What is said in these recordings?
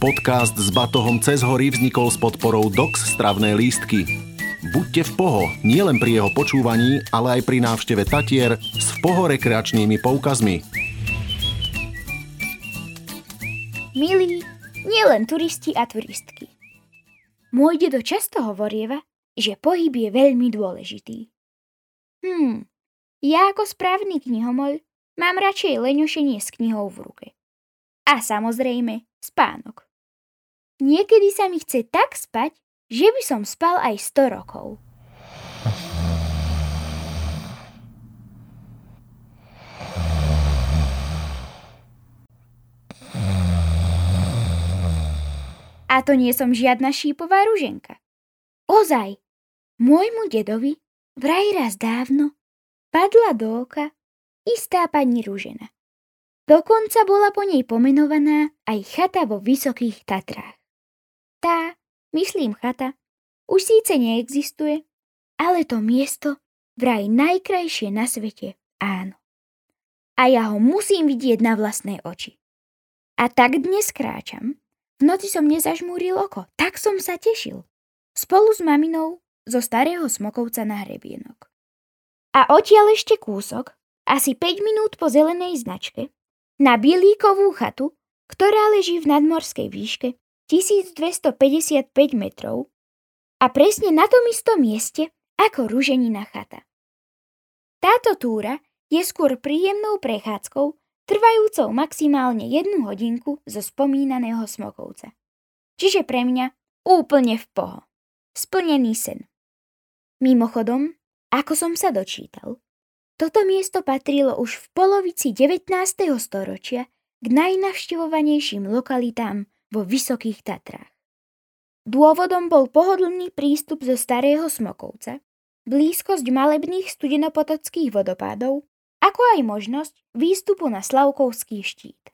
Podcast s batohom cez hory vznikol s podporou Dox stravné lístky. Buďte v Poho, nielen pri jeho počúvaní, ale aj pri návšteve Tatier s v Poho rekreačnými poukazmi. Milí, nielen turisti a turistky. Môj dedo často hovorieva, že pohyb je veľmi dôležitý. Hmm, ja ako správny knihomol mám radšej leňošenie s knihou v ruke. A samozrejme, spánok. Niekedy sa mi chce tak spať, že by som spal aj 100 rokov. A to nie som žiadna šípová ruženka. Ozaj, môjmu dedovi vraj raz dávno padla do oka istá pani Ružena. Dokonca bola po nej pomenovaná aj chata vo Vysokých Tatrách. Tá, myslím chata, už síce neexistuje, ale to miesto vraj najkrajšie na svete, áno. A ja ho musím vidieť na vlastné oči. A tak dnes kráčam. V noci som nezažmúril oko, tak som sa tešil. Spolu s maminou zo starého smokovca na hrebienok. A odtiaľ ešte kúsok, asi 5 minút po zelenej značke, na Bielíkovú chatu, ktorá leží v nadmorskej výške 1255 metrov a presne na tom istom mieste ako Ruženina chata. Táto túra je skôr príjemnou prechádzkou, trvajúcou maximálne jednu hodinku zo spomínaného Smokovca. Čiže pre mňa úplne v poho. Splnený sen. Mimochodom, ako som sa dočítal, toto miesto patrilo už v polovici 19. storočia k najnavštevovanejším lokalitám vo Vysokých Tatrách. Dôvodom bol pohodlný prístup zo Starého Smokovca, blízkosť malebných studenopotockých vodopádov, ako aj možnosť výstupu na Slavkovský štít.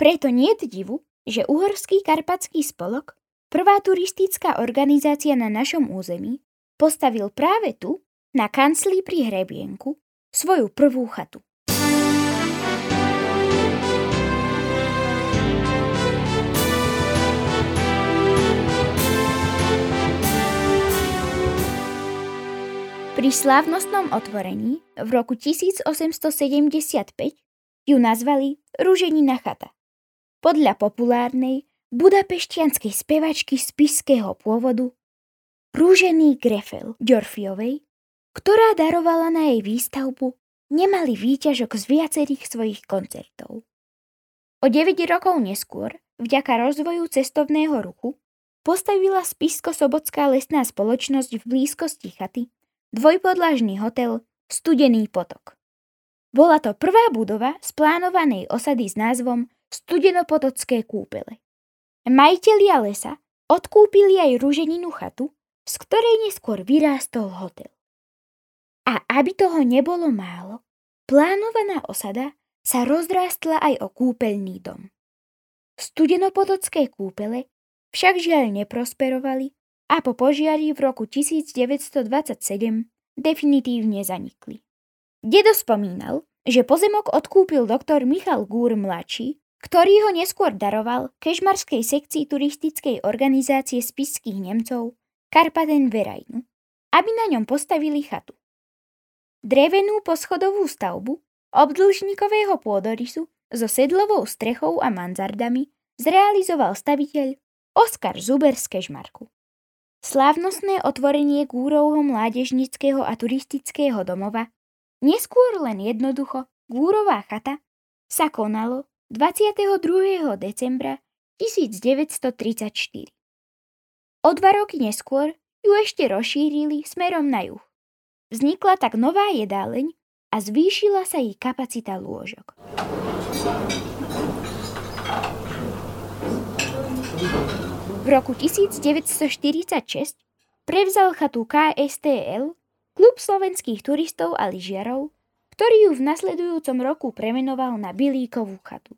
Preto nie divu, že Uhorský karpatský spolok, prvá turistická organizácia na našom území, postavil práve tu, na kancli pri Hrebienku, svoju prvú chatu. Pri slávnostnom otvorení v roku 1875 ju nazvali Rúženina chata. Podľa populárnej budapeštianskej spevačky z piského pôvodu Rúžený Grefel Ďorfiovej, ktorá darovala na jej výstavbu nemalý výťažok z viacerých svojich koncertov. O 9 rokov neskôr, vďaka rozvoju cestovného ruchu, postavila Spisko-Sobotská lesná spoločnosť v blízkosti chaty dvojpodlažný hotel Studený potok. Bola to prvá budova z plánovanej osady s názvom Studenopotocké kúpele. Majitelia lesa odkúpili aj rúženinu chatu, z ktorej neskôr vyrástol hotel. A aby toho nebolo málo, plánovaná osada sa rozrástla aj o kúpeľný dom. Studenopotocké kúpele však žiaľ neprosperovali a po požiari v roku 1927 definitívne zanikli. Dedo spomínal, že pozemok odkúpil doktor Michal Gúr mladší, ktorý ho neskôr daroval kežmarskej sekcii turistickej organizácie spiských Nemcov Karpaten Verajnu, aby na ňom postavili chatu. Drevenú poschodovú stavbu obdĺžnikového pôdorysu so sedlovou strechou a manzardami zrealizoval staviteľ Oskar Zuber z Kežmarku. Slávnostné otvorenie Gúrovho mládežnického a turistického domova, neskôr len jednoducho Gúrová chata, sa konalo 22. decembra 1934. O dva roky neskôr ju ešte rozšírili smerom na juh. Vznikla tak nová jedáleň a zvýšila sa jej kapacita lôžok. V roku 1946 prevzal chatu KSTL, klub slovenských turistov a lyžiarov, ktorý ju v nasledujúcom roku premenoval na Bilíkovú chatu.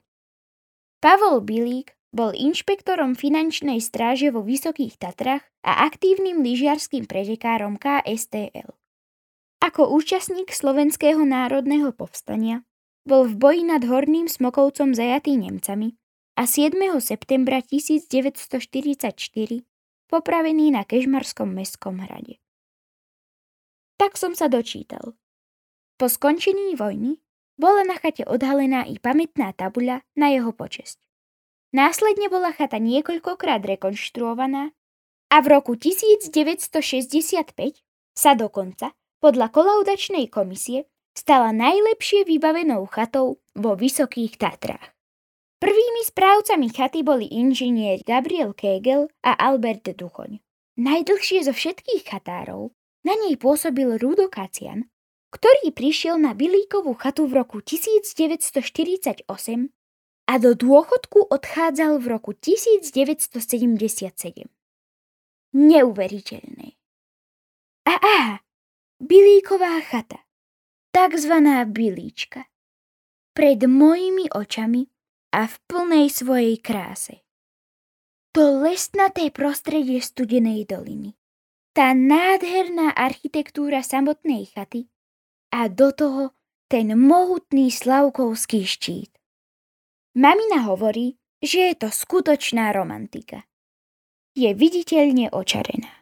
Pavol Bilík bol inšpektorom finančnej stráže vo Vysokých Tatrach a aktívnym lyžiarským pretekárom KSTL. Ako účastník Slovenského národného povstania bol v boji nad Horným Smokovcom zajatý Nemcami a 7. septembra 1944 popravený na Kežmarskom mestskom hrade. Tak som sa dočítal. Po skončení vojny bola na chate odhalená i pamätná tabuľa na jeho počesť. Následne bola chata niekoľkokrát rekonštruovaná a v roku 1965 sa dokonca podľa kolaudačnej komisie stala najlepšie vybavenou chatou vo Vysokých Tatrách. Prvými správcami chaty boli inžinier Gabriel Kegel a Albert Duchoň. Najdlhšie zo všetkých chatárov na nej pôsobil Rudo Kacian, ktorý prišiel na Bilíkovú chatu v roku 1948 a do dôchodku odchádzal v roku 1977. Neuveriteľné. A aha, Bilíková chata. Takzvaná Bilíčka. Pred mojimi očami a v plnej svojej kráse. To lesnaté prostredie studenej doliny. Tá nádherná architektúra samotnej chaty a do toho ten mohutný Slavkovský štít. Mamina hovorí, že je to skutočná romantika je viditeľne očarená.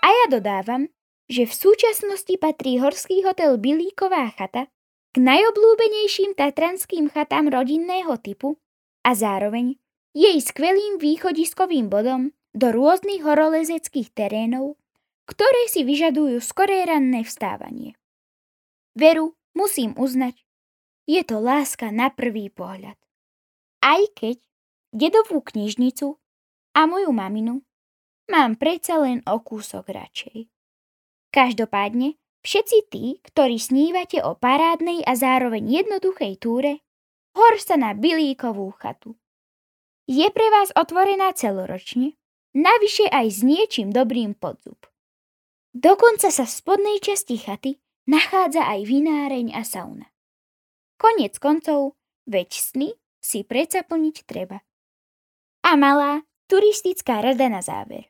A ja dodávam, že v súčasnosti patrí horský hotel Bilíková chata k najobľúbenejším tatranským chatám rodinného typu a zároveň jej skvelým východiskovým bodom do rôznych horolezeckých terénov, ktoré si vyžadujú skoré ranné vstávanie. Veru, musím uznať, je to láska na prvý pohľad. Aj keď dedovú knižnicu a moju maminu mám predsa len o kúsok radšej. Každopádne, všetci tí, ktorí snívate o parádnej a zároveň jednoduchej túre, hor sa na Bilíkovú chatu. Je pre vás otvorená celoročne, navyše aj s niečím dobrým podzub. Dokonca sa v spodnej časti chaty nachádza aj vináreň a sauna. Konec koncov, veď sny si predsa plniť treba. A malá turistická rada na záver.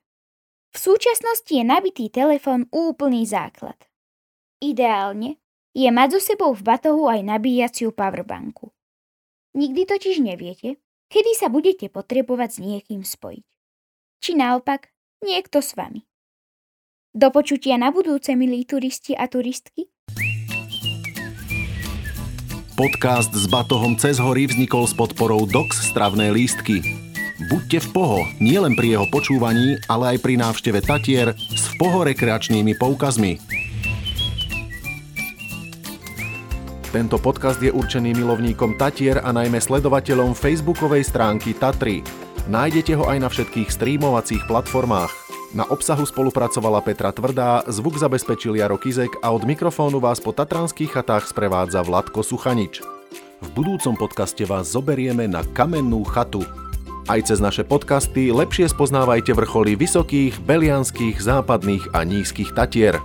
V súčasnosti je nabitý telefón úplný základ. Ideálne je mať so sebou v batohu aj nabíjaciu powerbanku. Nikdy totiž neviete, kedy sa budete potrebovať s niekým spojiť. Či naopak, niekto s vami. Do počutia na budúce, milí turisti a turistky. Podcast s batohom cez hory vznikol s podporou DOX stravné lístky. Buďte v Poho nielen pri jeho počúvaní, ale aj pri návšteve Tatier s v Poho rekreačnými poukazmi. Tento podcast je určený milovníkom Tatier a najmä sledovateľom facebookovej stránky Tatry. Nájdete ho aj na všetkých streamovacích platformách. Na obsahu spolupracovala Petra Tvrdá, zvuk zabezpečil Jaro Kizek a od mikrofónu vás po tatranských chatách sprevádza Vladko Suchanič. V budúcom podcaste vás zoberieme na kamennú chatu. Aj cez naše podcasty lepšie spoznávajte vrcholy vysokých, belianských, západných a nízkych Tatier.